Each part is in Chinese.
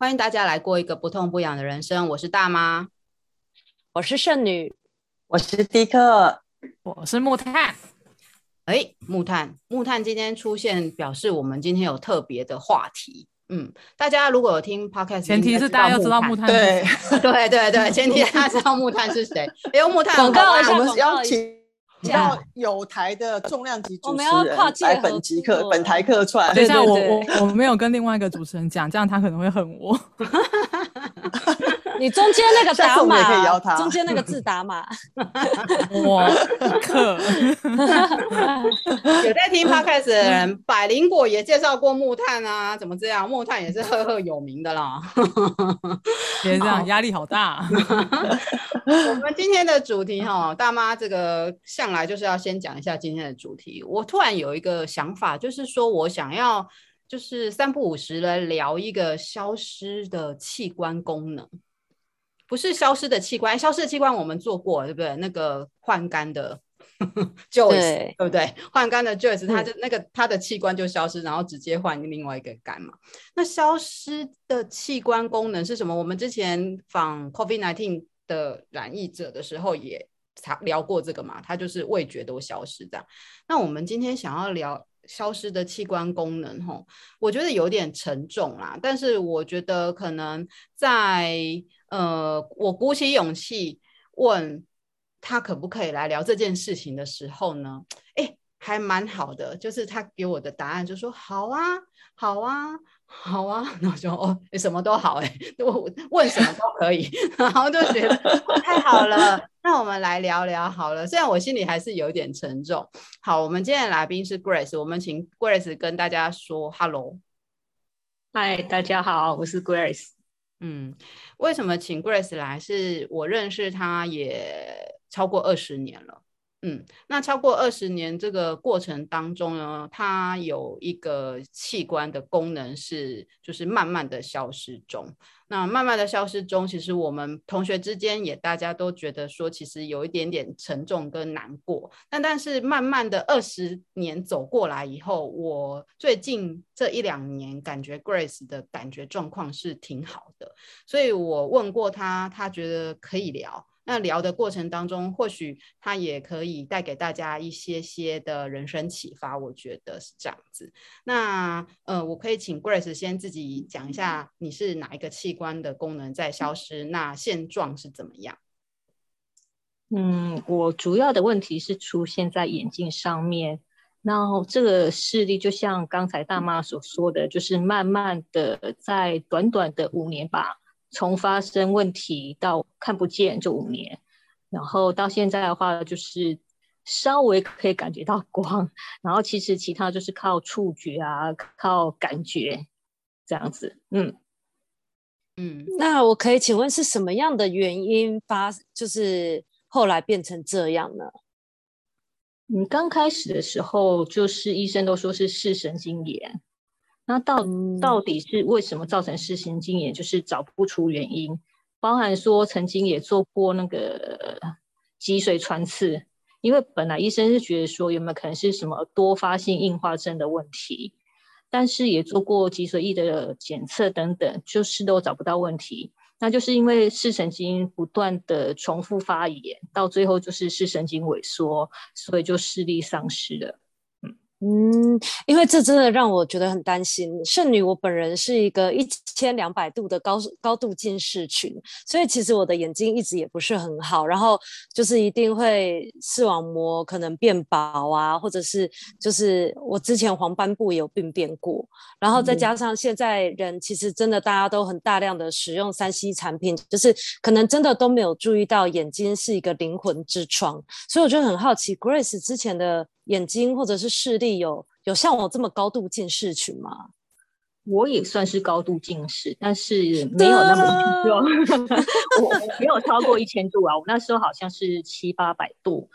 欢迎大家来过一个不痛不痒的人生。我是大妈，我是圣女，我是迪克，我是木炭。哎，木炭，木炭今天出现，表示我们今天有特别的话题。嗯，大家如果有听 podcast，前提是大家要知道木炭。对对对对，前提大家知道木炭是谁。哎呦，木炭广告一下，我们要请到有台的重量级主持人来本集客本台客串。等一下，我我我没有跟另外一个主持人讲，这样他可能会恨我。你中间那个打码，中间那个字打码。我可。有在听 Podcast 的人，百灵果也介绍过木炭啊，怎么这样？木炭也是赫赫有名的啦。别这样，压力好大。我们今天的主题哈，大妈这个向来就是要先讲一下今天的主题。我突然有一个想法，就是说我想要就是三不五时来聊一个消失的器官功能。不是消失的器官，消失的器官我们做过，对不对？那个换肝的 Joyce，对，对不对？换肝的 Joyce，他就那个他的器官就消失，然后直接换另外一个肝嘛。那消失的器官功能是什么？我们之前访 COVID-19 的染疫者的时候也聊过这个嘛，他就是味觉都消失这样。那我们今天想要聊消失的器官功能，吼，我觉得有点沉重啦。但是我觉得可能在呃，我鼓起勇气问他可不可以来聊这件事情的时候呢，哎，还蛮好的，就是他给我的答案就说好啊，好啊，好啊，然后说哦，你什么都好，哎，我问什么都可以，然后就觉得太好了，那我们来聊聊好了。虽然我心里还是有点沉重。好，我们今天的来宾是 Grace，我们请 Grace 跟大家说 Hello。嗨，大家好，我是 Grace。嗯，为什么请 Grace 来？是我认识她也超过二十年了。嗯，那超过二十年这个过程当中呢，它有一个器官的功能是，就是慢慢的消失中。那慢慢的消失中，其实我们同学之间也大家都觉得说，其实有一点点沉重跟难过。但但是慢慢的二十年走过来以后，我最近这一两年感觉 Grace 的感觉状况是挺好的，所以我问过他，他觉得可以聊。那聊的过程当中，或许他也可以带给大家一些些的人生启发，我觉得是这样子。那呃，我可以请 Grace 先自己讲一下，你是哪一个器官的功能在消失？那现状是怎么样？嗯，我主要的问题是出现在眼睛上面，然后这个视力就像刚才大妈所说的，就是慢慢的在短短的五年吧。从发生问题到看不见就五年，然后到现在的话就是稍微可以感觉到光，然后其实其他就是靠触觉啊，靠感觉这样子。嗯嗯，那我可以请问是什么样的原因发，就是后来变成这样呢？嗯刚开始的时候就是医生都说是视神经炎。那到到底是为什么造成视神经炎？就是找不出原因，包含说曾经也做过那个脊髓穿刺，因为本来医生是觉得说有没有可能是什么多发性硬化症的问题，但是也做过脊髓液的检测等等，就是都找不到问题。那就是因为视神经不断的重复发炎，到最后就是视神经萎缩，所以就视力丧失了。嗯，因为这真的让我觉得很担心。剩女，我本人是一个一千两百度的高高度近视群，所以其实我的眼睛一直也不是很好，然后就是一定会视网膜可能变薄啊，或者是就是我之前黄斑部也有病变过，然后再加上现在人其实真的大家都很大量的使用三 C 产品，就是可能真的都没有注意到眼睛是一个灵魂之窗，所以我就很好奇，Grace 之前的。眼睛或者是视力有有像我这么高度近视群吗？我也算是高度近视，但是没有那么严重。我没有超过一千度啊，我那时候好像是七八百度。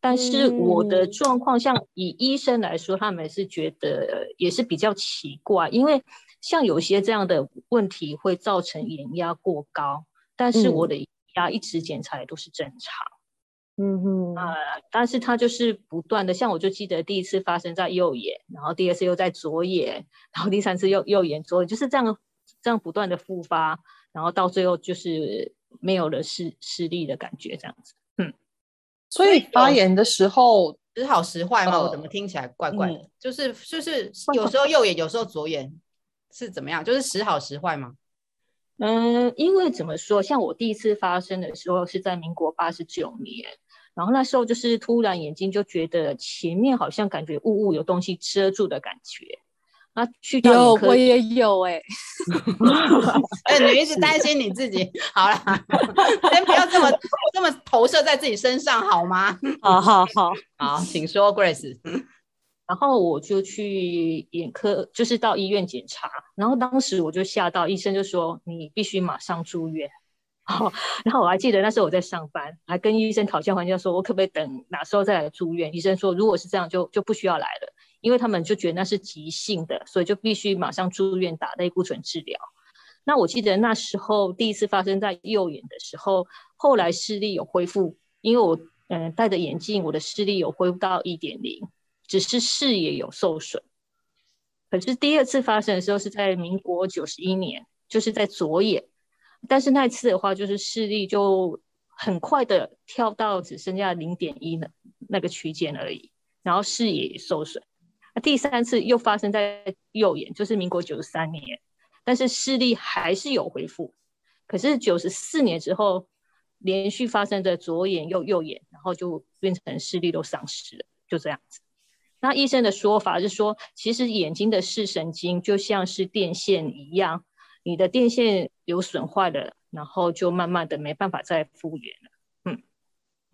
但是我的状况，像以医生来说，他们是觉得也是比较奇怪，因为像有些这样的问题会造成眼压过高，但是我的眼压一直检查也都是正常。嗯哼，呃，但是他就是不断的，像我就记得第一次发生在右眼，然后第二次又在左眼，然后第三次又右眼左眼，就是这样，这样不断的复发，然后到最后就是没有了视视力的感觉，这样子。嗯，所以发炎的时候时好时坏吗？我怎么听起来怪怪的？嗯、就是就是有时候右眼，有时候左眼是怎么样？就是时好时坏吗？嗯，因为怎么说，像我第一次发生的时候是在民国八十九年，然后那时候就是突然眼睛就觉得前面好像感觉雾雾有东西遮住的感觉。啊，去有我也有哎、欸，哎、欸，你一直担心你自己，好了，先不要这么这么投射在自己身上好吗？好好好 好，请说，Grace。然后我就去眼科，就是到医院检查，然后当时我就吓到，医生就说你必须马上住院。哦，然后我还记得那时候我在上班，还跟医生讨价还价，说我可不可以等哪时候再来住院？医生说如果是这样就，就不需要来了。因为他们就觉得那是急性的，所以就必须马上住院打类固醇治疗。那我记得那时候第一次发生在右眼的时候，后来视力有恢复，因为我嗯、戴着眼镜，我的视力有恢复到一点零，只是视野有受损。可是第二次发生的时候是在民国九十一年，就是在左眼，但是那次的话就是视力就很快的跳到只剩下零点一的那个区间而已，然后视野受损。第三次又发生在右眼，就是民国九十三年，但是视力还是有恢复。可是九十四年之后，连续发生的左眼又右眼，然后就变成视力都丧失了，就这样子。那医生的说法是说，其实眼睛的视神经就像是电线一样，你的电线有损坏了，然后就慢慢的没办法再复原了。嗯，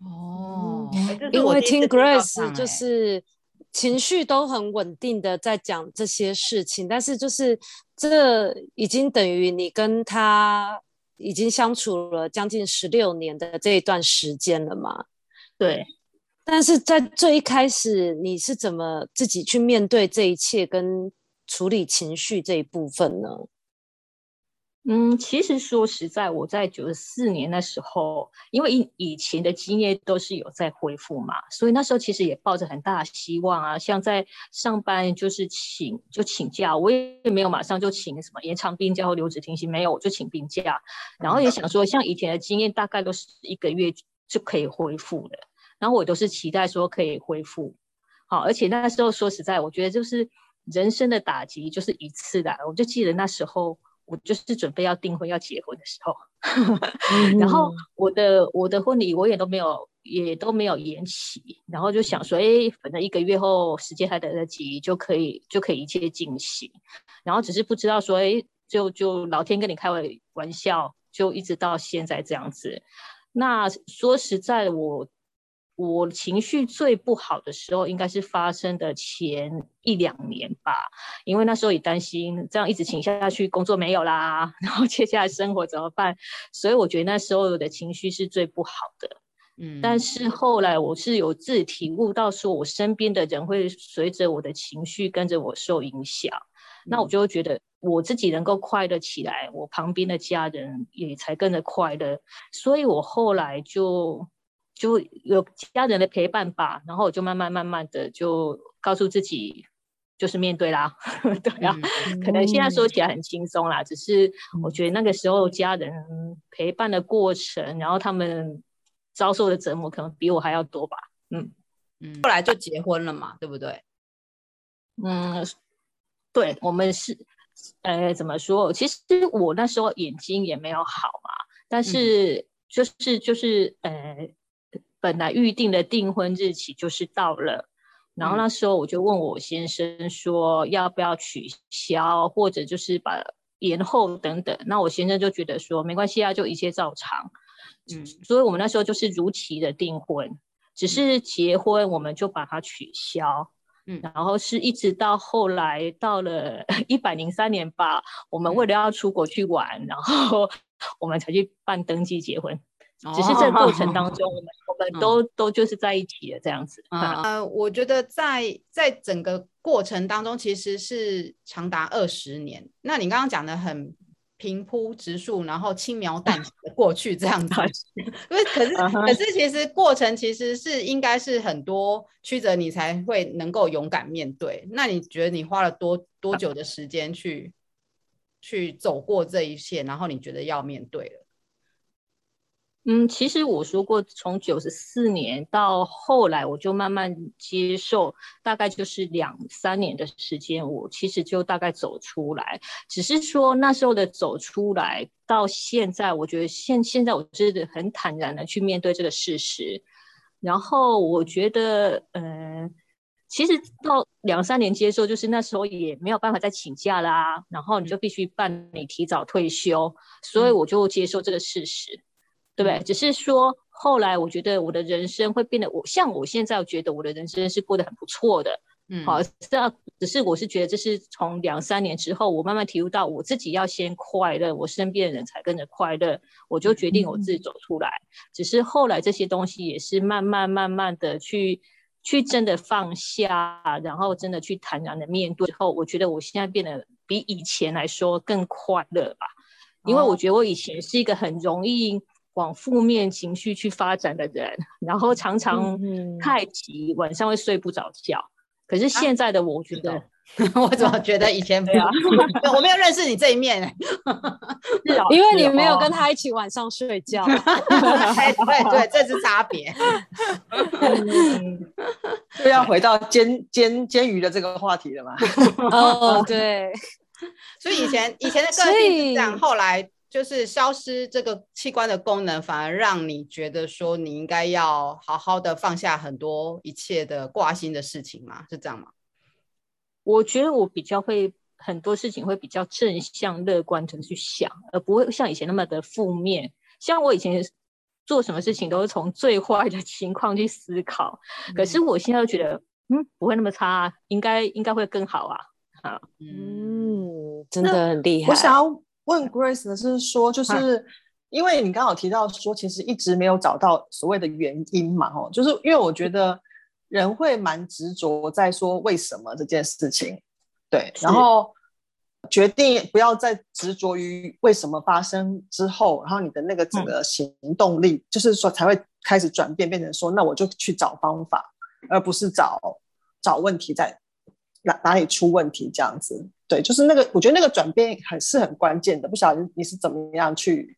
哦，因为听 Grace 就是。情绪都很稳定的在讲这些事情，但是就是这已经等于你跟他已经相处了将近十六年的这一段时间了嘛？对。但是在最一开始，你是怎么自己去面对这一切跟处理情绪这一部分呢？嗯，其实说实在，我在九十四年那时候，因为以以前的经验都是有在恢复嘛，所以那时候其实也抱着很大的希望啊。像在上班就是请就请假，我也没有马上就请什么延长病假或留职停薪，没有，我就请病假。然后也想说，像以前的经验，大概都是一个月就可以恢复的。然后我都是期待说可以恢复，好，而且那时候说实在，我觉得就是人生的打击就是一次的，我就记得那时候。我就是准备要订婚要结婚的时候，然后我的我的婚礼我也都没有也都没有延期，然后就想说，哎，反正一个月后时间还来得及，就可以就可以一切进行，然后只是不知道说，哎，就就老天跟你开玩玩笑，就一直到现在这样子。那说实在我。我情绪最不好的时候，应该是发生的前一两年吧，因为那时候也担心这样一直请下去，工作没有啦，然后接下来生活怎么办？所以我觉得那时候我的情绪是最不好的。嗯，但是后来我是有自己体悟到，说我身边的人会随着我的情绪跟着我受影响，那我就会觉得我自己能够快乐起来，我旁边的家人也才跟着快乐，所以我后来就。就有家人的陪伴吧，然后我就慢慢慢慢的就告诉自己，就是面对啦，对啊，嗯、可能现在说起来很轻松啦，嗯、只是我觉得那个时候家人陪伴的过程，然后他们遭受的折磨可能比我还要多吧，嗯嗯，后来就结婚了嘛，对不对？嗯，对，我们是，呃，怎么说？其实我那时候眼睛也没有好嘛，但是就是、嗯、就是呃。本来预定的订婚日期就是到了，然后那时候我就问我先生说要不要取消，或者就是把延后等等。那我先生就觉得说没关系啊，就一切照常。嗯，所以我们那时候就是如期的订婚，只是结婚我们就把它取消。嗯，然后是一直到后来到了 一百零三年吧，我们为了要出国去玩，然后 我们才去办登记结婚。只是这个过 程当中，我们我们都都就是在一起了这样子。呃，我觉得在在整个过程当中，其实是长达二十年。那你刚刚讲的很平铺直述，然后轻描淡写的过去这样子。因为可是可是其实过程其实是应该是很多曲折，你才会能够勇敢面对。那你觉得你花了多多久的时间去去走过这一切，然后你觉得要面对了？嗯，其实我说过，从九十四年到后来，我就慢慢接受，大概就是两三年的时间，我其实就大概走出来。只是说那时候的走出来，到现在，我觉得现现在我真的很坦然的去面对这个事实。然后我觉得，嗯、呃，其实到两三年接受，就是那时候也没有办法再请假啦，然后你就必须办理提早退休，所以我就接受这个事实。对不对？只是说后来，我觉得我的人生会变得，我像我现在，我觉得我的人生是过得很不错的。嗯，好，这只是我是觉得这是从两三年之后，我慢慢体悟到我自己要先快乐，我身边的人才跟着快乐，我就决定我自己走出来。嗯、只是后来这些东西也是慢慢慢慢的去去真的放下，然后真的去坦然的面对之后，我觉得我现在变得比以前来说更快乐吧。因为我觉得我以前是一个很容易。往负面情绪去发展的人，然后常常太急，嗯、晚上会睡不着觉。可是现在的我觉得，啊、我怎么觉得以前没有？我没有认识你这一面，是因为你没有跟他一起晚上睡觉。对对，这是差别。就要回到煎煎煎鱼的这个话题了嘛？哦，对。所以以前以前的个性是这样，后来。就是消失这个器官的功能，反而让你觉得说你应该要好好的放下很多一切的挂心的事情吗？是这样吗？我觉得我比较会很多事情会比较正向乐观的去想，而不会像以前那么的负面。像我以前做什么事情都是从最坏的情况去思考，嗯、可是我现在觉得，嗯，不会那么差，应该应该会更好啊。好，嗯，真的很厉害。我想要。问 Grace 的是说，就是因为你刚好提到说，其实一直没有找到所谓的原因嘛，哦，就是因为我觉得人会蛮执着在说为什么这件事情，对，然后决定不要再执着于为什么发生之后，然后你的那个整个行动力，嗯、就是说才会开始转变，变成说，那我就去找方法，而不是找找问题在哪哪里出问题这样子。对，就是那个，我觉得那个转变很是很关键的。不晓得你是怎么样去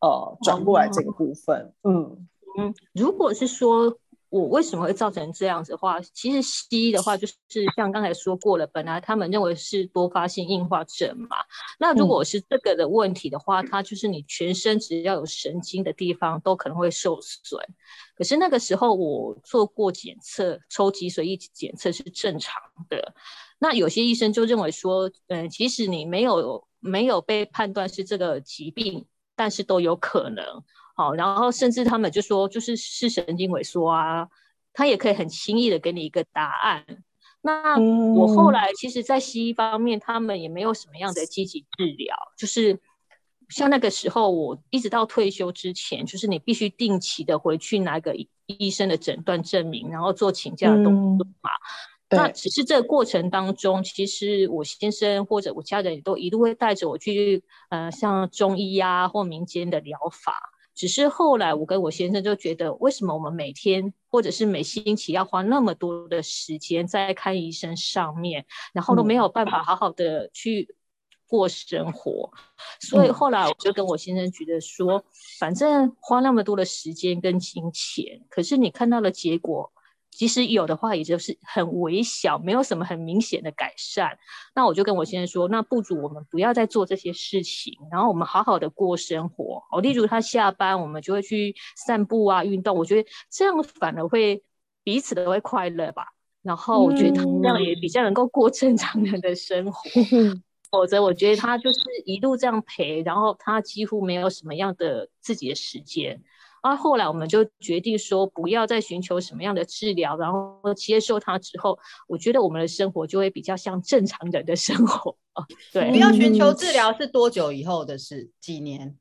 呃转过来这个部分。嗯嗯，如果是说我为什么会造成这样子的话，其实西医的话就是像刚才说过了，本来他们认为是多发性硬化症嘛。那如果是这个的问题的话，嗯、它就是你全身只要有神经的地方都可能会受损。可是那个时候我做过检测，抽脊髓液检测是正常的。那有些医生就认为说，嗯、呃，即使你没有没有被判断是这个疾病，但是都有可能，好，然后甚至他们就说，就是是神经萎缩啊，他也可以很轻易的给你一个答案。那我后来其实，在西医方面，他们也没有什么样的积极治疗，就是像那个时候，我一直到退休之前，就是你必须定期的回去拿个医生的诊断证明，然后做请假的动作嘛。嗯那只是这个过程当中，其实我先生或者我家人也都一路会带着我去，呃，像中医呀或民间的疗法。只是后来我跟我先生就觉得，为什么我们每天或者是每星期要花那么多的时间在看医生上面，然后都没有办法好好的去过生活。所以后来我就跟我先生觉得说，反正花那么多的时间跟金钱，可是你看到的结果。即使有的话，也就是很微小，没有什么很明显的改善。那我就跟我先生说，那不如我们不要再做这些事情，然后我们好好的过生活。哦，例如他下班，我们就会去散步啊，运动。我觉得这样反而会彼此都会快乐吧。然后我觉得他这样也比较能够过正常人的生活。否则，我觉得他就是一路这样陪，然后他几乎没有什么样的自己的时间。啊，后来我们就决定说，不要再寻求什么样的治疗，然后接受它之后，我觉得我们的生活就会比较像正常人的生活。对，不要寻求治疗是多久以后的事？几年？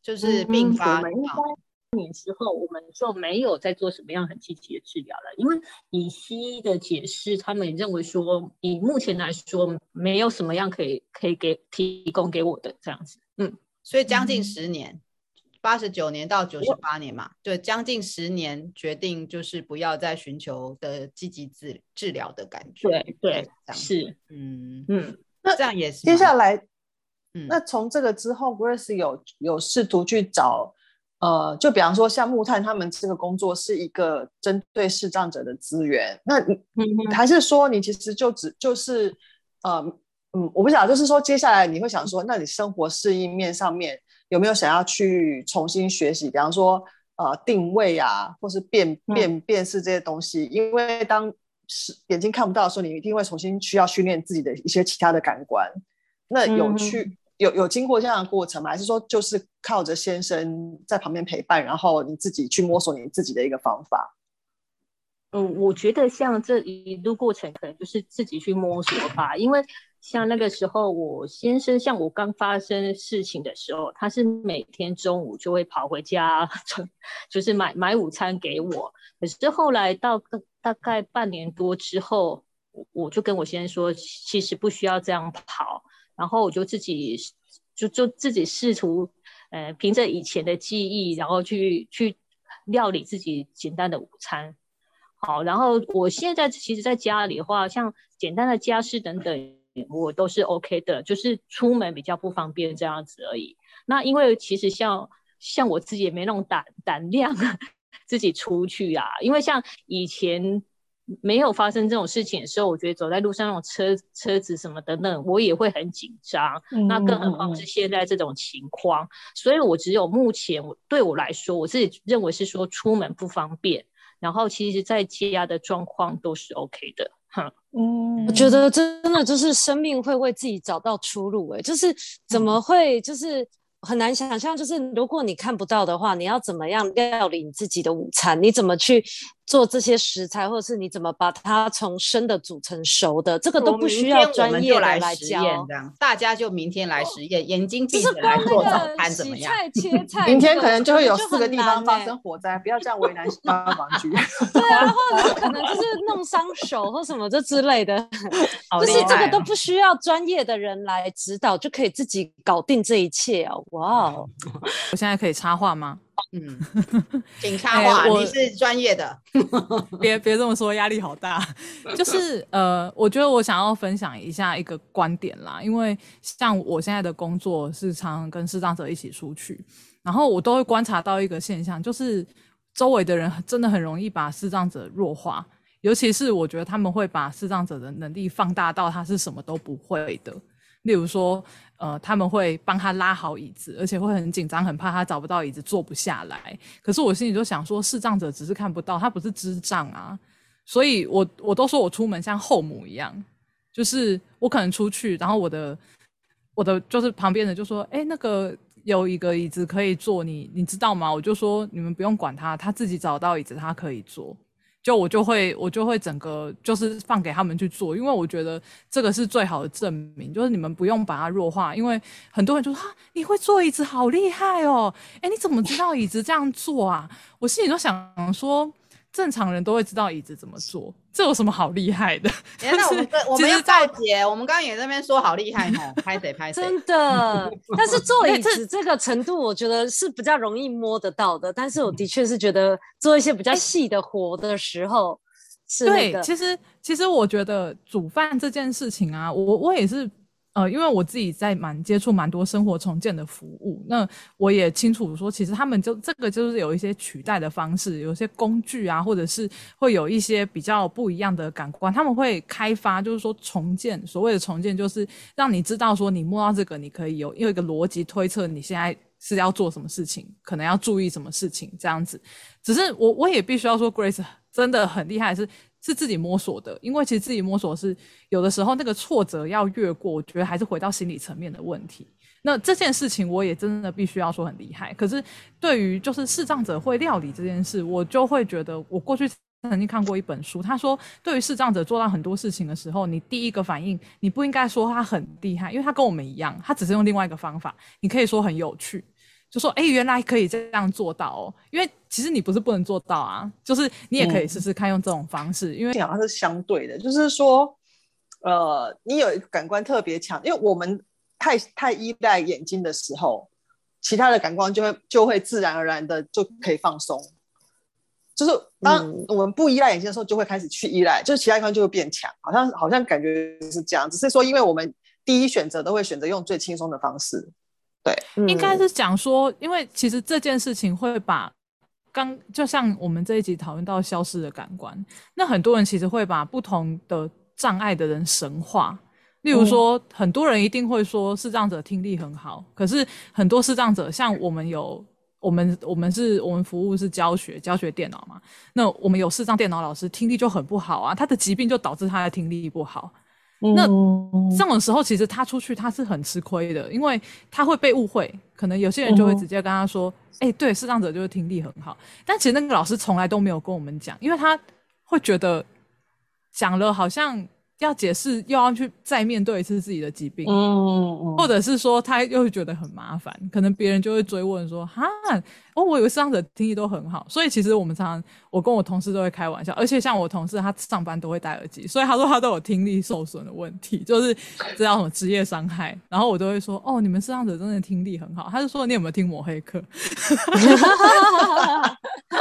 就是病发。嗯、年之后，我们就没有再做什么样很积极的治疗了，因为以西医的解释，他们认为说，以目前来说，没有什么样可以可以给提供给我的这样子。嗯，所以将近十年。嗯八十九年到九十八年嘛，对，将近十年，决定就是不要再寻求的积极治治疗的感觉。对对，是，嗯嗯，那这样也是。接下来，嗯，那从这个之后，Grace 有有试图去找，呃，就比方说像木炭他们这个工作是一个针对视障者的资源，那你、嗯、还是说你其实就只就是，呃，嗯，我不晓得，就是说接下来你会想说，那你生活适应面上面有没有想要去重新学习，比方说呃定位啊，或是辨辨辨识这些东西，因为当是眼睛看不到的时候，你一定会重新需要训练自己的一些其他的感官，那有去。嗯有有经过这样的过程吗？还是说就是靠着先生在旁边陪伴，然后你自己去摸索你自己的一个方法？嗯，我觉得像这一路过程，可能就是自己去摸索吧。因为像那个时候，我先生像我刚发生事情的时候，他是每天中午就会跑回家，就是买买午餐给我。可是后来到大概半年多之后，我就跟我先生说，其实不需要这样跑。然后我就自己就就自己试图，呃，凭着以前的记忆，然后去去料理自己简单的午餐。好，然后我现在其实在家里的话，像简单的家事等等，我都是 OK 的，就是出门比较不方便这样子而已。那因为其实像像我自己也没那种胆胆量自己出去啊，因为像以前。没有发生这种事情的时候，我觉得走在路上那种车车子什么等等，我也会很紧张。嗯、那更何况是现在这种情况，嗯、所以我只有目前我对我来说，我自己认为是说出门不方便，然后其实在家的状况都是 OK 的。哈，嗯，我觉得真的就是生命会为自己找到出路，欸，哎，就是怎么会就是。很难想象，就是如果你看不到的话，你要怎么样料理你自己的午餐？你怎么去做这些食材，或者是你怎么把它从生的煮成熟的？这个都不需要专业的来实验这样，大家就明天来实验，哦、眼睛闭着来做早餐怎么样？菜切 菜，明天可能就会有四个地方发生火灾，不要这样为难消防局。对啊，或者可能就是弄伤手或什么这之类的，就是这个都不需要专业的人来指导，就可以自己搞定这一切哦。哇哦！我现在可以插话吗？嗯，请插话。欸、你是专业的，别别这么说，压力好大。就是呃，我觉得我想要分享一下一个观点啦，因为像我现在的工作是常常跟视障者一起出去，然后我都会观察到一个现象，就是周围的人真的很容易把视障者弱化，尤其是我觉得他们会把视障者的能力放大到他是什么都不会的。例如说，呃，他们会帮他拉好椅子，而且会很紧张，很怕他找不到椅子坐不下来。可是我心里就想说，视障者只是看不到，他不是智障啊。所以我我都说我出门像后母一样，就是我可能出去，然后我的我的就是旁边人就说，哎，那个有一个椅子可以坐，你你知道吗？我就说你们不用管他，他自己找到椅子，他可以坐。就我就会我就会整个就是放给他们去做，因为我觉得这个是最好的证明，就是你们不用把它弱化，因为很多人就说啊，你会坐椅子好厉害哦，诶，你怎么知道椅子这样做啊？我心里就想说。正常人都会知道椅子怎么做，这有什么好厉害的？那我们我们要告解，我们刚刚也在那边说好厉害哦，拍谁拍谁。真的，但是坐 椅子这个程度，我觉得是比较容易摸得到的。但是我的确是觉得做一些比较细的活的时候，是那个。对，其实其实我觉得煮饭这件事情啊，我我也是。呃，因为我自己在蛮接触蛮多生活重建的服务，那我也清楚说，其实他们就这个就是有一些取代的方式，有些工具啊，或者是会有一些比较不一样的感官，他们会开发，就是说重建，所谓的重建就是让你知道说，你摸到这个，你可以有有一个逻辑推测，你现在是要做什么事情，可能要注意什么事情这样子。只是我我也必须要说，Grace 真的很厉害，是是自己摸索的，因为其实自己摸索是有的时候那个挫折要越过，我觉得还是回到心理层面的问题。那这件事情我也真的必须要说很厉害。可是对于就是视障者会料理这件事，我就会觉得，我过去曾经看过一本书，他说对于视障者做到很多事情的时候，你第一个反应你不应该说他很厉害，因为他跟我们一样，他只是用另外一个方法，你可以说很有趣。就说哎，原来可以这样做到哦！因为其实你不是不能做到啊，就是你也可以试试看用这种方式。嗯、因为好像是相对的，就是说，呃，你有一个感官特别强，因为我们太太依赖眼睛的时候，其他的感官就会就会自然而然的就可以放松。就是当我们不依赖眼睛的时候，就会开始去依赖，就是其他地方就会变强。好像好像感觉是这样，只是说因为我们第一选择都会选择用最轻松的方式。对，应该是讲说，因为其实这件事情会把刚就像我们这一集讨论到消失的感官，那很多人其实会把不同的障碍的人神化。例如说，很多人一定会说视障者听力很好，可是很多视障者，像我们有我们我们是我们服务是教学教学电脑嘛，那我们有视障电脑老师听力就很不好啊，他的疾病就导致他的听力不好。那这种时候，其实他出去他是很吃亏的，因为他会被误会，可能有些人就会直接跟他说：“哎，对，视障者就是听力很好。”但其实那个老师从来都没有跟我们讲，因为他会觉得讲了好像。要解释，又要去再面对一次自己的疾病，嗯嗯，或者是说他又会觉得很麻烦，可能别人就会追问说：“哈，哦，我以为视障者听力都很好。”所以其实我们常常，我跟我同事都会开玩笑，而且像我同事他上班都会戴耳机，所以他说他都有听力受损的问题，就是这叫什么职业伤害。然后我都会说：“哦，你们视障者真的听力很好。”他就说：“你有没有听抹黑课？”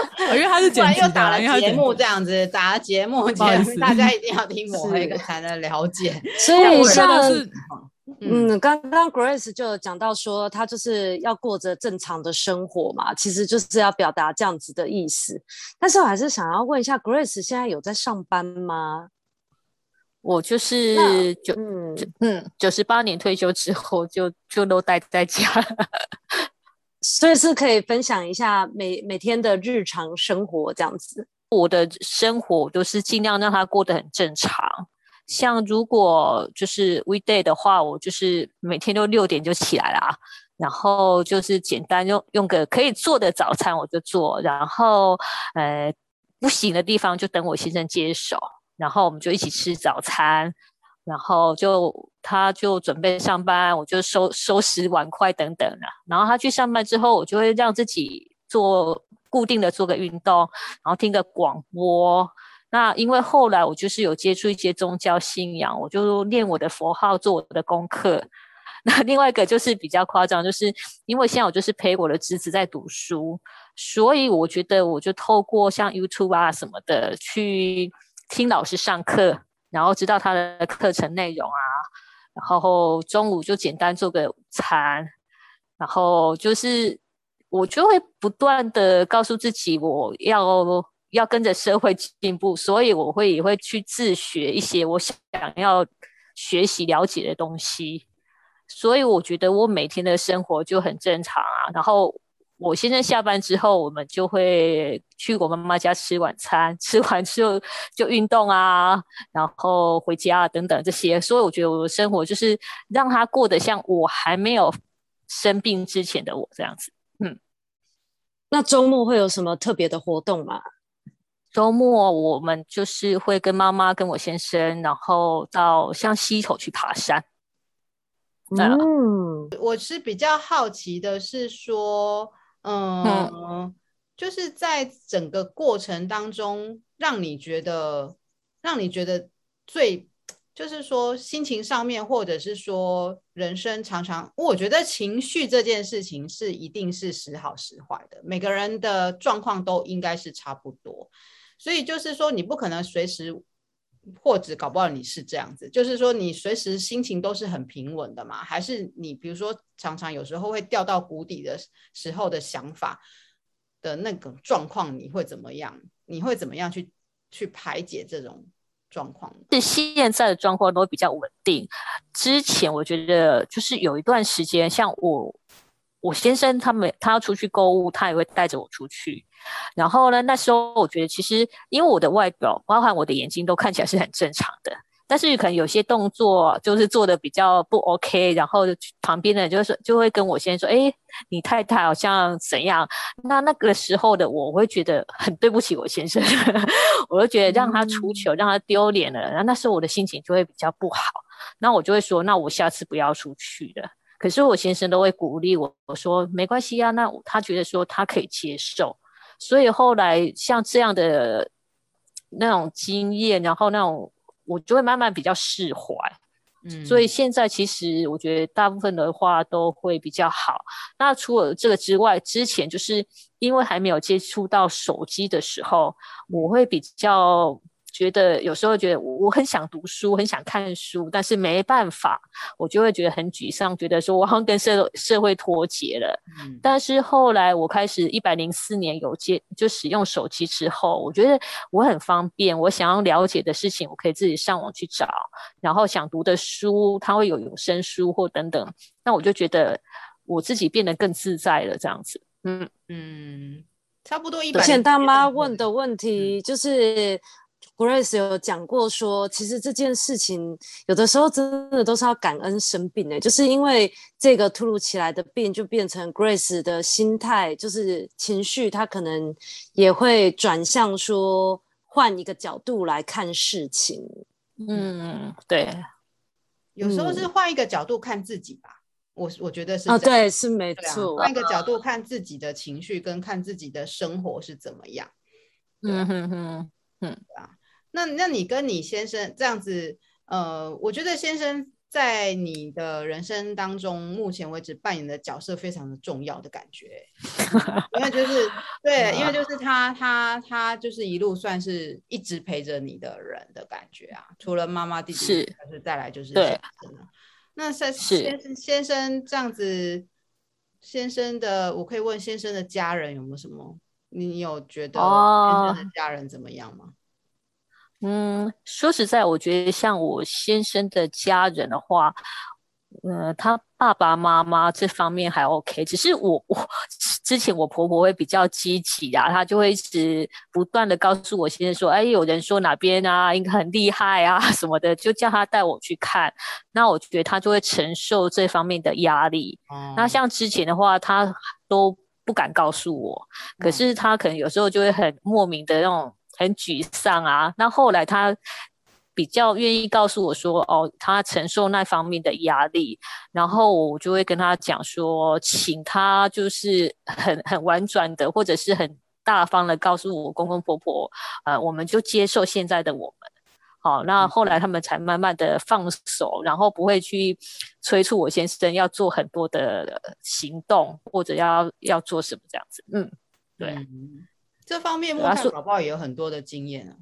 因为他是剪辑，又打了节目这样子，打了节目，节目大家一定要听抹黑课才能了解。所以像嗯，刚刚 Grace 就有讲到说，他就是要过着正常的生活嘛，其实就是要表达这样子的意思。但是我还是想要问一下，Grace 现在有在上班吗？我就是九嗯嗯九十八年退休之后就就都待在家。所以是可以分享一下每每天的日常生活这样子。我的生活都是尽量让它过得很正常。像如果就是 weekday 的话，我就是每天都六点就起来啦，然后就是简单用用个可以做的早餐我就做，然后呃不行的地方就等我先生接手，然后我们就一起吃早餐。然后就他就准备上班，我就收收拾碗筷等等的。然后他去上班之后，我就会让自己做固定的做个运动，然后听个广播。那因为后来我就是有接触一些宗教信仰，我就念我的佛号，做我的功课。那另外一个就是比较夸张，就是因为现在我就是陪我的侄子在读书，所以我觉得我就透过像 YouTube 啊什么的去听老师上课。然后知道他的课程内容啊，然后中午就简单做个午餐，然后就是我就会不断的告诉自己，我要要跟着社会进步，所以我会也会去自学一些我想要学习了解的东西，所以我觉得我每天的生活就很正常啊，然后。我先生下班之后，我们就会去我妈妈家吃晚餐，吃完之后就运动啊，然后回家啊等等这些。所以我觉得我的生活就是让他过得像我还没有生病之前的我这样子。嗯，那周末会有什么特别的活动吗？周末我们就是会跟妈妈跟我先生，然后到像溪口去爬山。嗯，我是比较好奇的是说。嗯，就是在整个过程当中，让你觉得，让你觉得最，就是说心情上面，或者是说人生常常，我觉得情绪这件事情是一定是时好时坏的，每个人的状况都应该是差不多，所以就是说你不可能随时。或者搞不好你是这样子，就是说你随时心情都是很平稳的嘛？还是你比如说常常有时候会掉到谷底的时候的想法的那个状况，你会怎么样？你会怎么样去去排解这种状况？是现在的状况都比较稳定。之前我觉得就是有一段时间，像我我先生他们他要出去购物，他也会带着我出去。然后呢，那时候我觉得其实，因为我的外表，包含我的眼睛都看起来是很正常的，但是可能有些动作就是做的比较不 OK，然后旁边的人就是就会跟我先生说：“哎，你太太好像怎样？”那那个时候的我会觉得很对不起我先生，我就觉得让他出糗，让他丢脸了，然后那时候我的心情就会比较不好。那我就会说：“那我下次不要出去了。”可是我先生都会鼓励我，我说：“没关系啊。”那他觉得说他可以接受。所以后来像这样的那种经验，然后那种我就会慢慢比较释怀，嗯，所以现在其实我觉得大部分的话都会比较好。那除了这个之外，之前就是因为还没有接触到手机的时候，我会比较觉得有时候觉得我很想读书，很想看书，但是没办法，我就会觉得很沮丧，觉得说我好像跟社社会脱节了。嗯、但是后来我开始一百零四年有接就使用手机之后，我觉得我很方便，我想要了解的事情，我可以自己上网去找，然后想读的书，它会有有声书或等等，那我就觉得我自己变得更自在了，这样子。嗯嗯，差不多一百。而且大妈问的问题就是。Grace 有讲过说，其实这件事情有的时候真的都是要感恩生病的，就是因为这个突如其来的病，就变成 Grace 的心态，就是情绪，他可能也会转向说换一个角度来看事情。嗯，对，有时候是换一个角度看自己吧。嗯、我我觉得是啊，对，是没错，换一个角度看自己的情绪跟看自己的生活是怎么样。嗯哼哼，嗯，对啊。那那你跟你先生这样子，呃，我觉得先生在你的人生当中，目前为止扮演的角色非常的重要的感觉，因为就是对，因为就是他他他就是一路算是一直陪着你的人的感觉啊，除了妈妈弟弟，是，是再来就是对，那先先先生这样子，先生的我可以问先生的家人有没有什么？你有觉得先生的家人怎么样吗？嗯，说实在，我觉得像我先生的家人的话，呃，他爸爸妈妈这方面还 OK，只是我我之前我婆婆会比较积极啊，她就会一直不断的告诉我先生说，哎，有人说哪边啊，应该很厉害啊什么的，就叫他带我去看。那我觉得他就会承受这方面的压力。嗯、那像之前的话，他都不敢告诉我，可是他可能有时候就会很莫名的那种。很沮丧啊，那后来他比较愿意告诉我说，哦，他承受那方面的压力，然后我就会跟他讲说，请他就是很很婉转的，或者是很大方的告诉我公公婆婆，呃，我们就接受现在的我们，好，那后来他们才慢慢的放手，然后不会去催促我先生要做很多的行动，或者要要做什么这样子，嗯，对。嗯这方面，木炭宝宝也有很多的经验啊。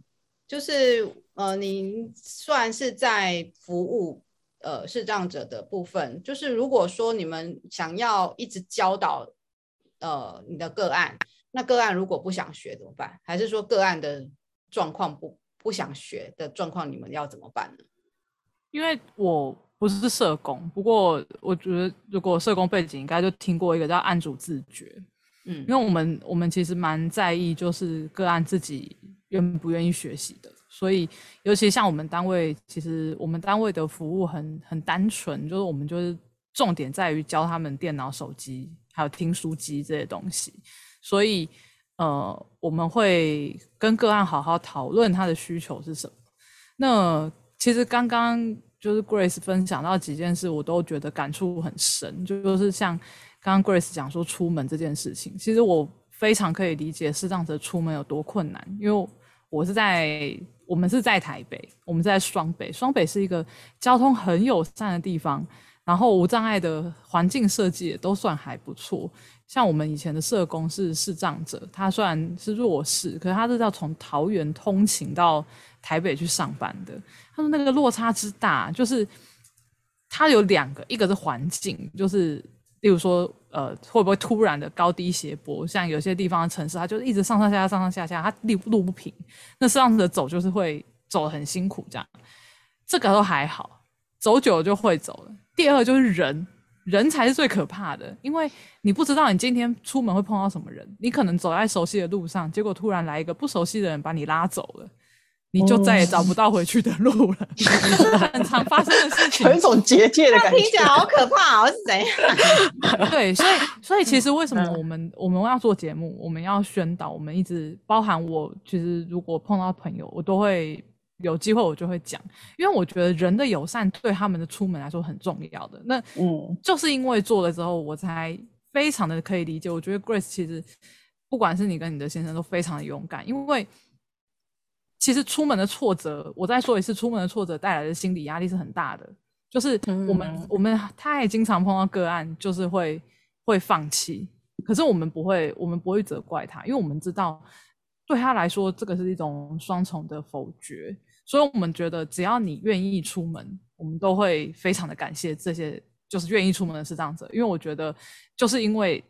就是呃，您算是在服务呃视障者的部分，就是如果说你们想要一直教导呃你的个案，那个案如果不想学怎么办？还是说个案的状况不不想学的状况，你们要怎么办呢？因为我不是社工，不过我觉得如果社工背景，应该就听过一个叫案主自觉。嗯，因为我们我们其实蛮在意，就是个案自己愿不愿意学习的，所以尤其像我们单位，其实我们单位的服务很很单纯，就是我们就是重点在于教他们电脑、手机还有听书机这些东西，所以呃，我们会跟个案好好讨论他的需求是什么。那其实刚刚就是 Grace 分享到几件事，我都觉得感触很深，就是像。刚刚 Grace 讲说出门这件事情，其实我非常可以理解视障者出门有多困难，因为我是在我们是在台北，我们在双北，双北是一个交通很友善的地方，然后无障碍的环境设计也都算还不错。像我们以前的社工是视障者，他虽然是弱势，可是他是要从桃园通勤到台北去上班的。他说那个落差之大，就是他有两个，一个是环境，就是。例如说，呃，会不会突然的高低斜坡？像有些地方的城市，它就是一直上上下下、上上下下，它路路不平，那这样子走就是会走很辛苦。这样，这个都还好，走久了就会走了。第二就是人，人才是最可怕的，因为你不知道你今天出门会碰到什么人，你可能走在熟悉的路上，结果突然来一个不熟悉的人把你拉走了。你就再也找不到回去的路了，这 是很常发生的事情，有一种结界的感觉，听起来好可怕哦，是怎样？对，所以所以其实为什么我们我们要做节目，我们要宣导，我们一直包含我，其实如果碰到朋友，我都会有机会我就会讲，因为我觉得人的友善对他们的出门来说很重要的。那嗯，就是因为做了之后，我才非常的可以理解。我觉得 Grace 其实不管是你跟你的先生都非常的勇敢，因为。其实出门的挫折，我再说一次，出门的挫折带来的心理压力是很大的。就是我们、嗯、我们太经常碰到个案，就是会会放弃。可是我们不会，我们不会责怪他，因为我们知道，对他来说，这个是一种双重的否决。所以我们觉得，只要你愿意出门，我们都会非常的感谢这些就是愿意出门的视障者，因为我觉得，就是因为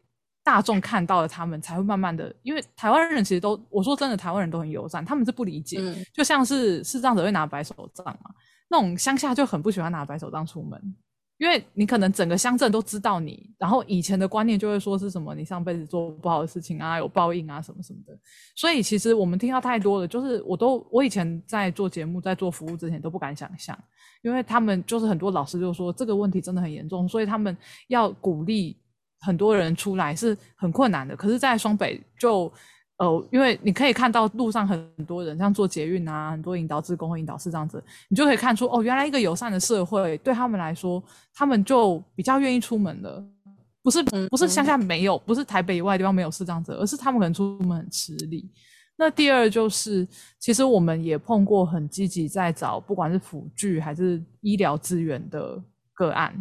大众看到了他们，才会慢慢的，因为台湾人其实都，我说真的，台湾人都很友善，他们是不理解，嗯、就像是视障者会拿白手杖嘛，那种乡下就很不喜欢拿白手杖出门。因为你可能整个乡镇都知道你，然后以前的观念就会说是什么你上辈子做不好的事情啊，有报应啊什么什么的。所以其实我们听到太多了，就是我都我以前在做节目、在做服务之前都不敢想象，因为他们就是很多老师就说这个问题真的很严重，所以他们要鼓励很多人出来是很困难的。可是，在双北就。呃，因为你可以看到路上很多人，像做捷运啊，很多引导志工或引导师这样子，你就可以看出哦，原来一个友善的社会对他们来说，他们就比较愿意出门了。不是不是乡下没有，不是台北以外的地方没有是这样子，而是他们可能出门很吃力。那第二就是，其实我们也碰过很积极在找，不管是辅具还是医疗资源的个案。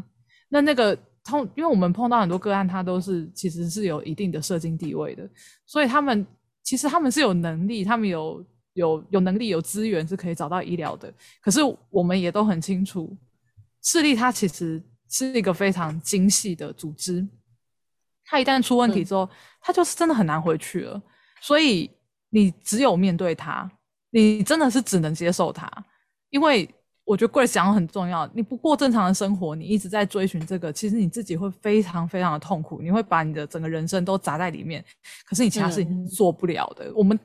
那那个通，因为我们碰到很多个案，他都是其实是有一定的社经地位的，所以他们。其实他们是有能力，他们有有有能力、有资源是可以找到医疗的。可是我们也都很清楚，视力它其实是一个非常精细的组织，它一旦出问题之后，它就是真的很难回去了。所以你只有面对它，你真的是只能接受它，因为。我觉得 Grace 讲很重要，你不过正常的生活，你一直在追寻这个，其实你自己会非常非常的痛苦，你会把你的整个人生都砸在里面，可是你其他事情是做不了的。嗯、我们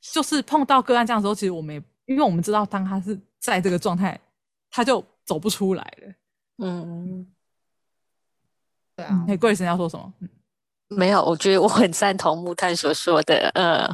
就是碰到个案这样的时候，其实我们也因为我们知道，当他是在这个状态，他就走不出来了。嗯，对啊。哎，Grace 要说什么？没有，我觉得我很赞同木炭所说的，呃。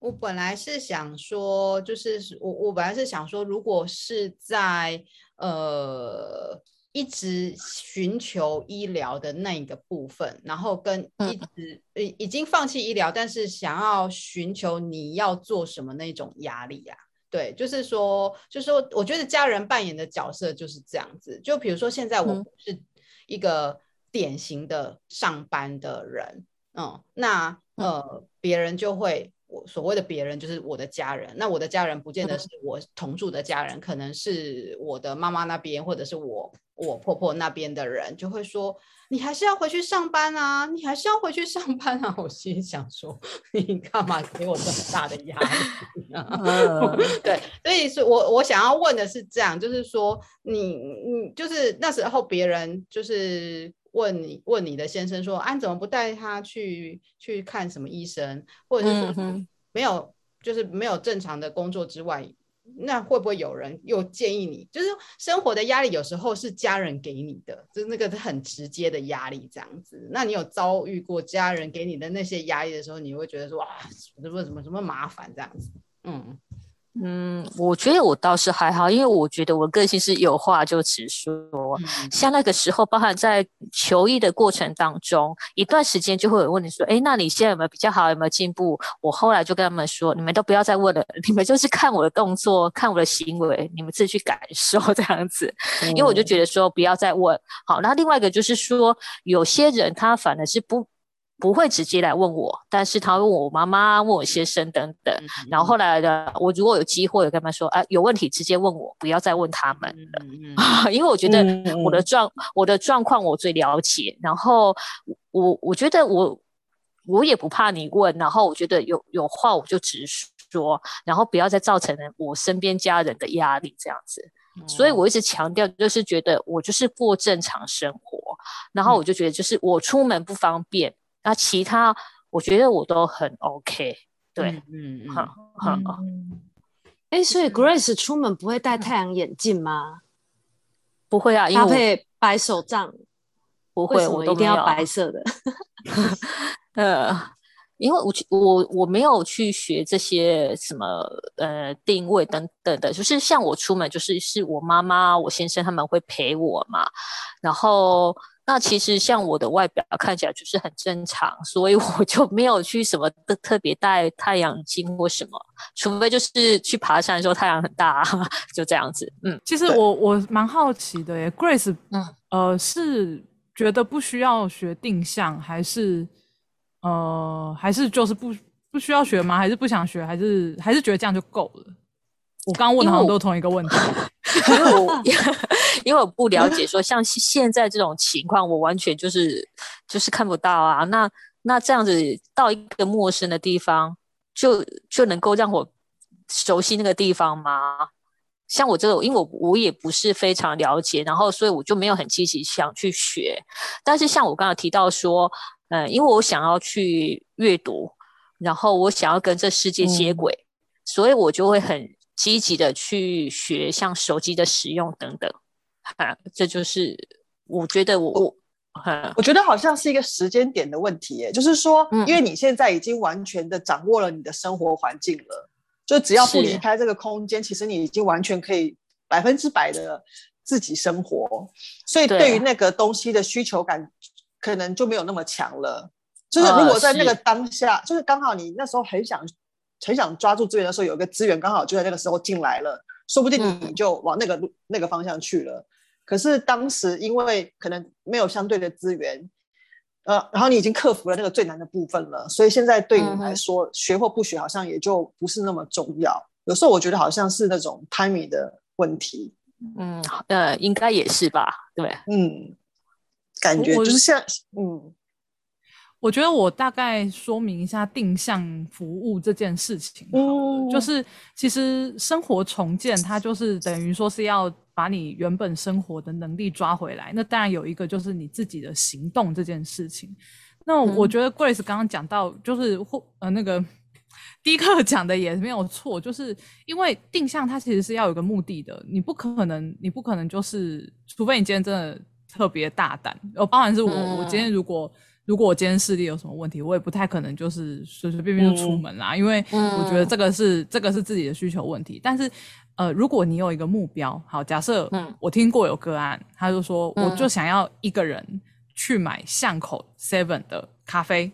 我本来是想说，就是我我本来是想说，如果是在呃一直寻求医疗的那一个部分，然后跟一直已已经放弃医疗，但是想要寻求你要做什么那种压力啊，对，就是说，就是说，我觉得家人扮演的角色就是这样子。就比如说，现在我不是一个典型的上班的人，嗯，那呃别人就会。我所谓的别人就是我的家人，那我的家人不见得是我同住的家人，嗯、可能是我的妈妈那边，或者是我我婆婆那边的人，就会说你还是要回去上班啊，你还是要回去上班啊。我心里想说，你干嘛给我这么大的压力啊？嗯、对，所以是我我想要问的是这样，就是说你你就是那时候别人就是。问你问你的先生说，啊，你怎么不带他去去看什么医生，或者是说没有，嗯、就是没有正常的工作之外，那会不会有人又建议你？就是生活的压力有时候是家人给你的，就是那个很直接的压力这样子。那你有遭遇过家人给你的那些压力的时候，你会觉得说，哇，什么什么什么麻烦这样子？嗯。嗯，我觉得我倒是还好，因为我觉得我个性是有话就直说。嗯、像那个时候，包含在求医的过程当中，一段时间就会有问你说：“哎，那你现在有没有比较好？有没有进步？”我后来就跟他们说：“你们都不要再问了，你们就是看我的动作，看我的行为，你们自己去感受这样子。嗯”因为我就觉得说不要再问。好，那另外一个就是说，有些人他反而是不。不会直接来问我，但是他问我妈妈，问我先生等等。嗯、然后后来的，我如果有机会，我跟他们说，啊，有问题直接问我，不要再问他们了。嗯嗯、因为我觉得我的状、嗯、我的状况我最了解。然后我我觉得我我也不怕你问，然后我觉得有有话我就直说，然后不要再造成我身边家人的压力这样子。嗯、所以我一直强调，就是觉得我就是过正常生活，然后我就觉得就是我出门不方便。那其他我觉得我都很 OK，对，嗯嗯，好好好。哎，所以 Grace 出门不会戴太阳眼镜吗？不会啊，搭配白手杖，不会，我一定要白色的。呃，因为我我我没有去学这些什么呃定位等等的，就是像我出门就是是我妈妈、我先生他们会陪我嘛，然后。那其实像我的外表看起来就是很正常，所以我就没有去什么特特别戴太阳镜或什么，除非就是去爬山的时候太阳很大，就这样子。嗯，其实我我蛮好奇的耶，Grace，嗯，呃，是觉得不需要学定向，还是呃，还是就是不不需要学吗？还是不想学？还是还是觉得这样就够了？我刚刚问的好像都同一个问题。因为我因为我不了解，说像现在这种情况，我完全就是就是看不到啊。那那这样子到一个陌生的地方，就就能够让我熟悉那个地方吗？像我这个，因为我我也不是非常了解，然后所以我就没有很积极想去学。但是像我刚刚提到说，嗯、呃，因为我想要去阅读，然后我想要跟这世界接轨，嗯、所以我就会很积极的去学，像手机的使用等等。哈，这就是我觉得我我，我觉得好像是一个时间点的问题，耶，就是说，因为你现在已经完全的掌握了你的生活环境了。就只要不离开这个空间，其实你已经完全可以百分之百的自己生活，所以对于那个东西的需求感可能就没有那么强了。就是如果在那个当下，呃、是就是刚好你那时候很想很想抓住资源的时候，有一个资源刚好就在那个时候进来了，说不定你就往那个路、嗯、那个方向去了。可是当时因为可能没有相对的资源。呃，然后你已经克服了那个最难的部分了，所以现在对你来说，嗯、学或不学好像也就不是那么重要。有时候我觉得好像是那种 timing 的问题。嗯，呃，应该也是吧？对，嗯，感觉就是像，嗯，我觉得我大概说明一下定向服务这件事情。嗯，就是其实生活重建，它就是等于说是要。把你原本生活的能力抓回来，那当然有一个就是你自己的行动这件事情。那我觉得 Grace 刚刚讲到，就是或呃那个第一课讲的也没有错，就是因为定向它其实是要有个目的的，你不可能，你不可能就是，除非你今天真的特别大胆，哦，包含是我，我今天如果如果我今天视力有什么问题，我也不太可能就是随随便便就出门啦，因为我觉得这个是这个是自己的需求问题，但是。呃，如果你有一个目标，好，假设，嗯，我听过有个案，他就说，我就想要一个人去买巷口 Seven 的咖啡，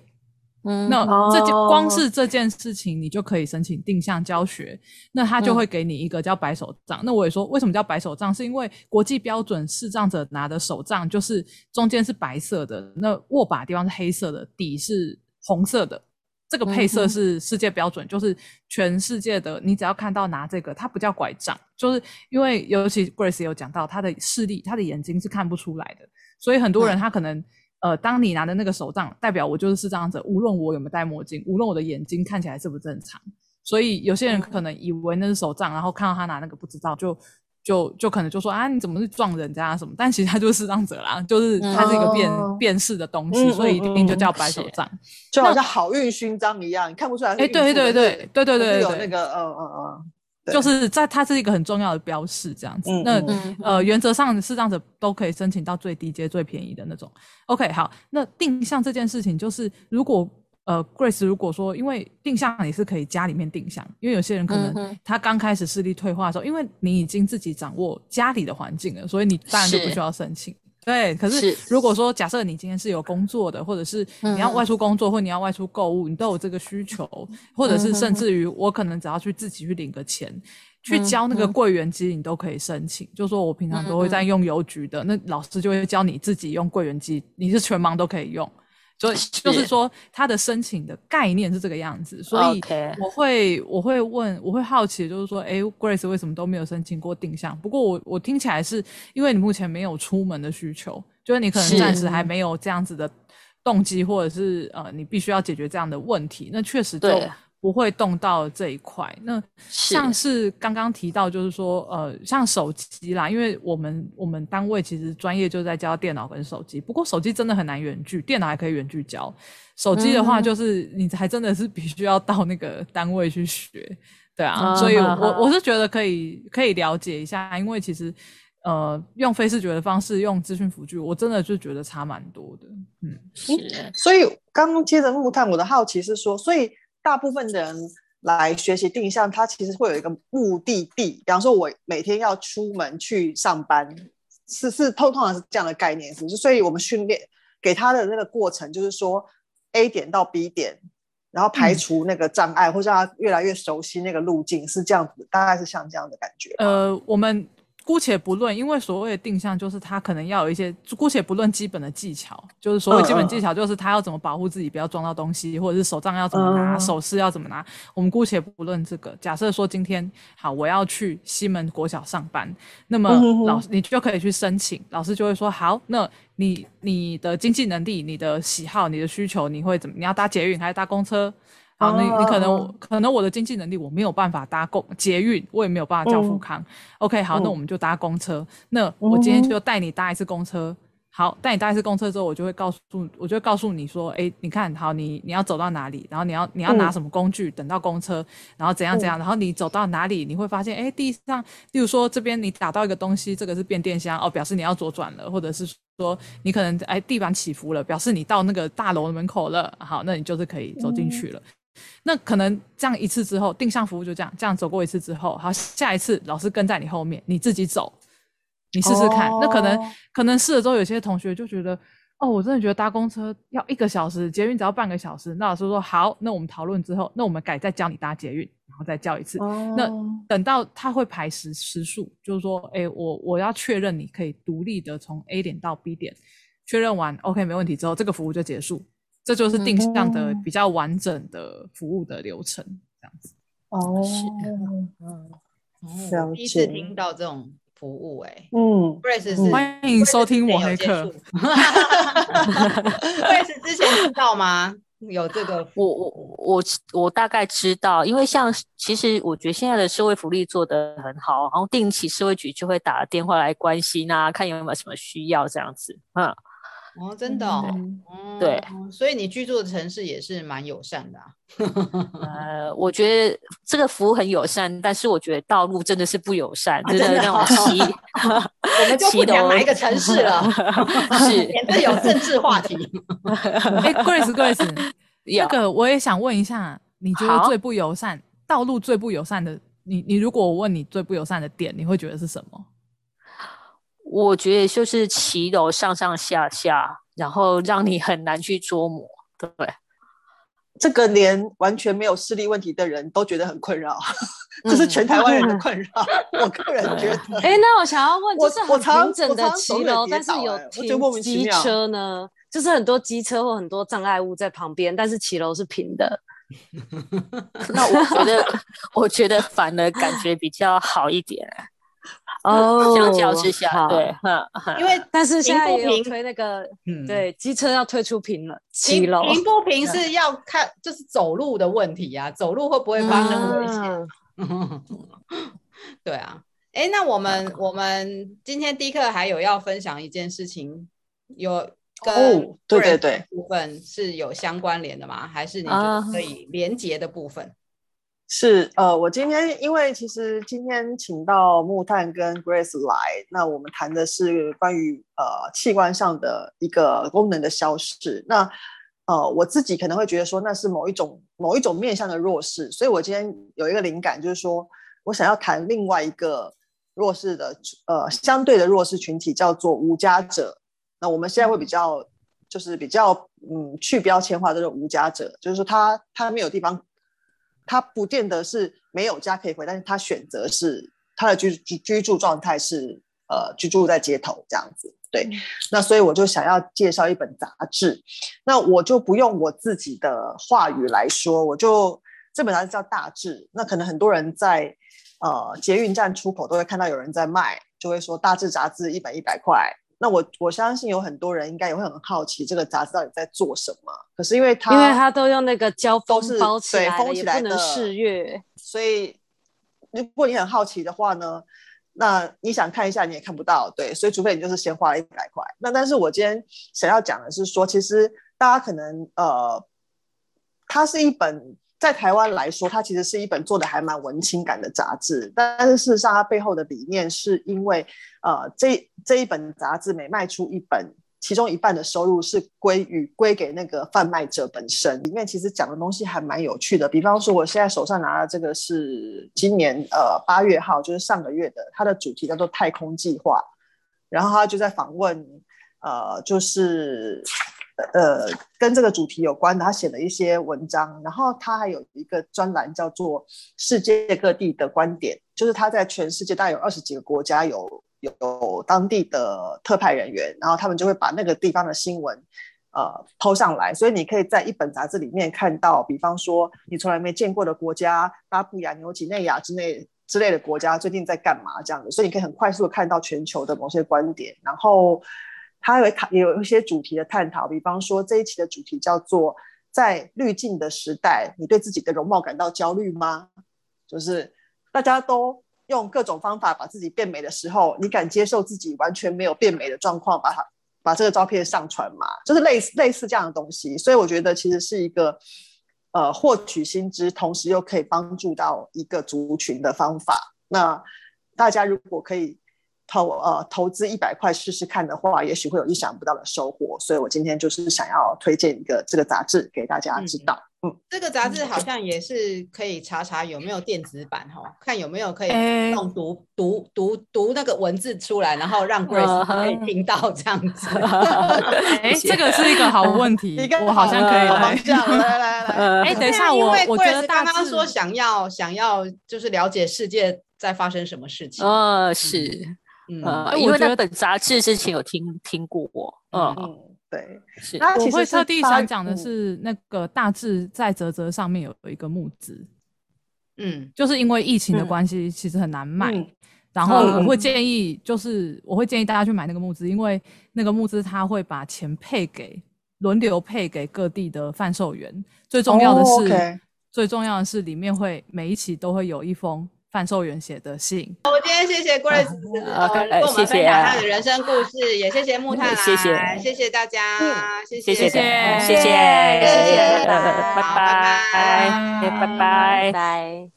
嗯，那这件光是这件事情，你就可以申请定向教学，那他就会给你一个叫白手杖。那我也说，为什么叫白手杖？是因为国际标准视障者拿的手杖就是中间是白色的，那握把的地方是黑色的，底是红色的。这个配色是世界标准，嗯、就是全世界的，你只要看到拿这个，它不叫拐杖，就是因为尤其 Grace 有讲到，他的视力，他的眼睛是看不出来的，所以很多人他可能，嗯、呃，当你拿的那个手杖，代表我就是视障者，无论我有没有戴墨镜，无论我的眼睛看起来是不是正常，所以有些人可能以为那是手杖，然后看到他拿那个不知道就。就就可能就说啊，你怎么是撞人家什么？但其实他就是视障者啦，就是他是一个辨、哦、辨识的东西，所以一定就叫白手杖，就好像好运勋章一样，你看不出来。哎、欸，对对对对对对对，有那个嗯嗯嗯，就是在它是一个很重要的标示，这样子。嗯、那、嗯、呃，原则上视障者都可以申请到最低阶、最便宜的那种。OK，好，那定向这件事情就是如果。呃，Grace，如果说因为定向你是可以家里面定向，因为有些人可能他刚开始视力退化的时候，嗯、因为你已经自己掌握家里的环境了，所以你当然就不需要申请。对，可是如果说假设你今天是有工作的，或者是你要外出工作，嗯、或你要外出购物，你都有这个需求，或者是甚至于我可能只要去自己去领个钱，嗯、去交那个柜员机，你都可以申请。嗯、就说我平常都会在用邮局的，那老师就会教你自己用柜员机，你是全盲都可以用。所以就是说，他的申请的概念是这个样子，所以我会我会问，我会好奇，就是说，诶，Grace 为什么都没有申请过定向？不过我我听起来是因为你目前没有出门的需求，就是你可能暂时还没有这样子的动机，或者是呃，你必须要解决这样的问题，那确实就。不会动到这一块。那像是刚刚提到，就是说，呃，像手机啦，因为我们我们单位其实专业就在教电脑跟手机。不过手机真的很难远距，电脑还可以远距教。手机的话，就是你还真的是必须要到那个单位去学，对啊。嗯、所以我，我我是觉得可以可以了解一下，因为其实呃，用非视觉的方式用资讯辅具，我真的就觉得差蛮多的。嗯，是。所以刚刚接着木炭，我的好奇是说，所以。大部分的人来学习定向，他其实会有一个目的地。比方说，我每天要出门去上班，是是通通常是这样的概念，是不是？所以我们训练给他的那个过程，就是说 A 点到 B 点，然后排除那个障碍，嗯、或者让他越来越熟悉那个路径，是这样子，大概是像这样的感觉。呃，我们姑且不论，因为所谓的定向就是他可能要有一些，姑且不论基本的技巧，就是所谓基本技巧就是他要怎么保护自己不要撞到东西，或者是手杖要怎么拿，手势要怎么拿。我们姑且不论这个，假设说今天好，我要去西门国小上班，那么老师你就可以去申请，老师就会说好，那你你的经济能力、你的喜好、你的需求，你会怎么？你要搭捷运还是搭公车？好，你你可能、oh. 可能我的经济能力我没有办法搭公捷运，我也没有办法叫富康。嗯、OK，好，嗯、那我们就搭公车。那我今天就带你搭一次公车。嗯、好，带你搭一次公车之后，我就会告诉，我就会告诉你说，哎、欸，你看好你你要走到哪里，然后你要你要拿什么工具，嗯、等到公车，然后怎样怎样，嗯、然后你走到哪里，你会发现，哎、欸，地上，例如说这边你打到一个东西，这个是变电箱，哦，表示你要左转了，或者是说你可能哎、欸、地板起伏了，表示你到那个大楼的门口了。好，那你就是可以走进去了。嗯那可能这样一次之后，定向服务就这样，这样走过一次之后，好，下一次老师跟在你后面，你自己走，你试试看。Oh. 那可能可能试了之后，有些同学就觉得，哦，我真的觉得搭公车要一个小时，捷运只要半个小时。那老师说好，那我们讨论之后，那我们改再教你搭捷运，然后再教一次。Oh. 那等到他会排时时数，就是说，哎、欸，我我要确认你可以独立的从 A 点到 B 点，确认完 OK 没问题之后，这个服务就结束。这就是定向的比较完整的服务的流程，这样子。哦，嗯，第一次听到这种服务，哎，嗯，Grace 是欢迎收听我黑客。Grace 之前知道吗？有这个？我我我我大概知道，因为像其实我觉得现在的社会福利做得很好，然后定期社会局就会打电话来关心啊，看有没有什么需要这样子，嗯。哦，真的哦，对，所以你居住的城市也是蛮友善的啊。呃，我觉得这个服务很友善，但是我觉得道路真的是不友善，真的那种骑，我们就不讲哪一个城市了，是，免得有政治话题。哎，Grace，Grace，这个我也想问一下，你觉得最不友善道路最不友善的，你你如果我问你最不友善的点，你会觉得是什么？我觉得就是骑楼上上下下，然后让你很难去捉摸。对，这个连完全没有视力问题的人都觉得很困扰，这、嗯、是全台湾人的 困扰。嗯、我个人觉得，哎、欸，那我想要问，就是很平整的骑楼，欸、但是有停机车呢？就是很多机车或很多障碍物在旁边，但是骑楼是平的。那我觉得，我觉得反而感觉比较好一点。哦，相较之下，对，因为但是现在也有推那个，对，机车要推出平了，平不平是要看，就是走路的问题呀，走路会不会发生危险？对啊，哎，那我们我们今天第一课还有要分享一件事情，有跟对对对部分是有相关联的吗？还是你觉得可以连接的部分？是呃，我今天因为其实今天请到木炭跟 Grace 来，那我们谈的是关于呃器官上的一个功能的消失。那呃我自己可能会觉得说那是某一种某一种面向的弱势，所以我今天有一个灵感，就是说我想要谈另外一个弱势的呃相对的弱势群体，叫做无家者。那我们现在会比较就是比较嗯去标签化这种无家者，就是说他他没有地方。他不见得是没有家可以回，但是他选择是他的居居居住状态是呃居住在街头这样子，对。嗯、那所以我就想要介绍一本杂志，那我就不用我自己的话语来说，我就这本杂志叫《大志》，那可能很多人在呃捷运站出口都会看到有人在卖，就会说《大志》杂志一本一百块。那我我相信有很多人应该也会很好奇这个杂志到底在做什么。可是因为它因为它都用那个胶封包起来，封起来的，不能试阅。所以如果你很好奇的话呢，那你想看一下你也看不到。对，所以除非你就是先花了一百块。那但是我今天想要讲的是说，其实大家可能呃，它是一本。在台湾来说，它其实是一本做的还蛮文青感的杂志，但是事实上，它背后的理念是因为，呃，这这一本杂志每卖出一本，其中一半的收入是归于归给那个贩卖者本身。里面其实讲的东西还蛮有趣的，比方说，我现在手上拿的这个是今年呃八月号，就是上个月的，它的主题叫做太空计划，然后他就在访问，呃，就是呃跟这个主题有关的，他写了一些文章，然后他还有一个专栏叫做世界各地的观点，就是他在全世界大概有二十几个国家有有当地的特派人员，然后他们就会把那个地方的新闻。呃抛上来，所以你可以在一本杂志里面看到，比方说你从来没见过的国家，巴布亚纽几内亚之类之类的国家最近在干嘛这样的，所以你可以很快速的看到全球的某些观点。然后它有也有一些主题的探讨，比方说这一期的主题叫做“在滤镜的时代，你对自己的容貌感到焦虑吗？”就是大家都用各种方法把自己变美的时候，你敢接受自己完全没有变美的状况，把它。把这个照片上传嘛，就是类似类似这样的东西，所以我觉得其实是一个呃获取新知，同时又可以帮助到一个族群的方法。那大家如果可以。投呃投资一百块试试看的话，也许会有意想不到的收获。所以我今天就是想要推荐一个这个杂志给大家知道。嗯，嗯这个杂志好像也是可以查查有没有电子版哈，看有没有可以用读、欸、读读读，那个文字出来，然后让 Grace 可以听到这样子。哎、欸，这个是一个好问题，我好像可以来。来来来，哎，等一下，我我觉得刚刚说想要想要就是了解世界在发生什么事情。哦，是。嗯，因为那本杂志之前有听听过我，嗯，嗯对，是。我会特地想讲的是，那个大致在泽泽上面有有一个募资，嗯，就是因为疫情的关系，其实很难卖，嗯、然后我会建议，就是我会建议大家去买那个募资，因为那个募资他会把钱配给轮流配给各地的贩售员，最重要的是，哦 okay、最重要的是里面会每一期都会有一封。贩售员写的信。我今天谢谢 Grace，呃，跟我们分享他的人生故事，也谢谢木炭来，谢谢，谢谢大家，谢谢，谢谢，谢谢，谢谢，拜拜，拜拜，拜拜。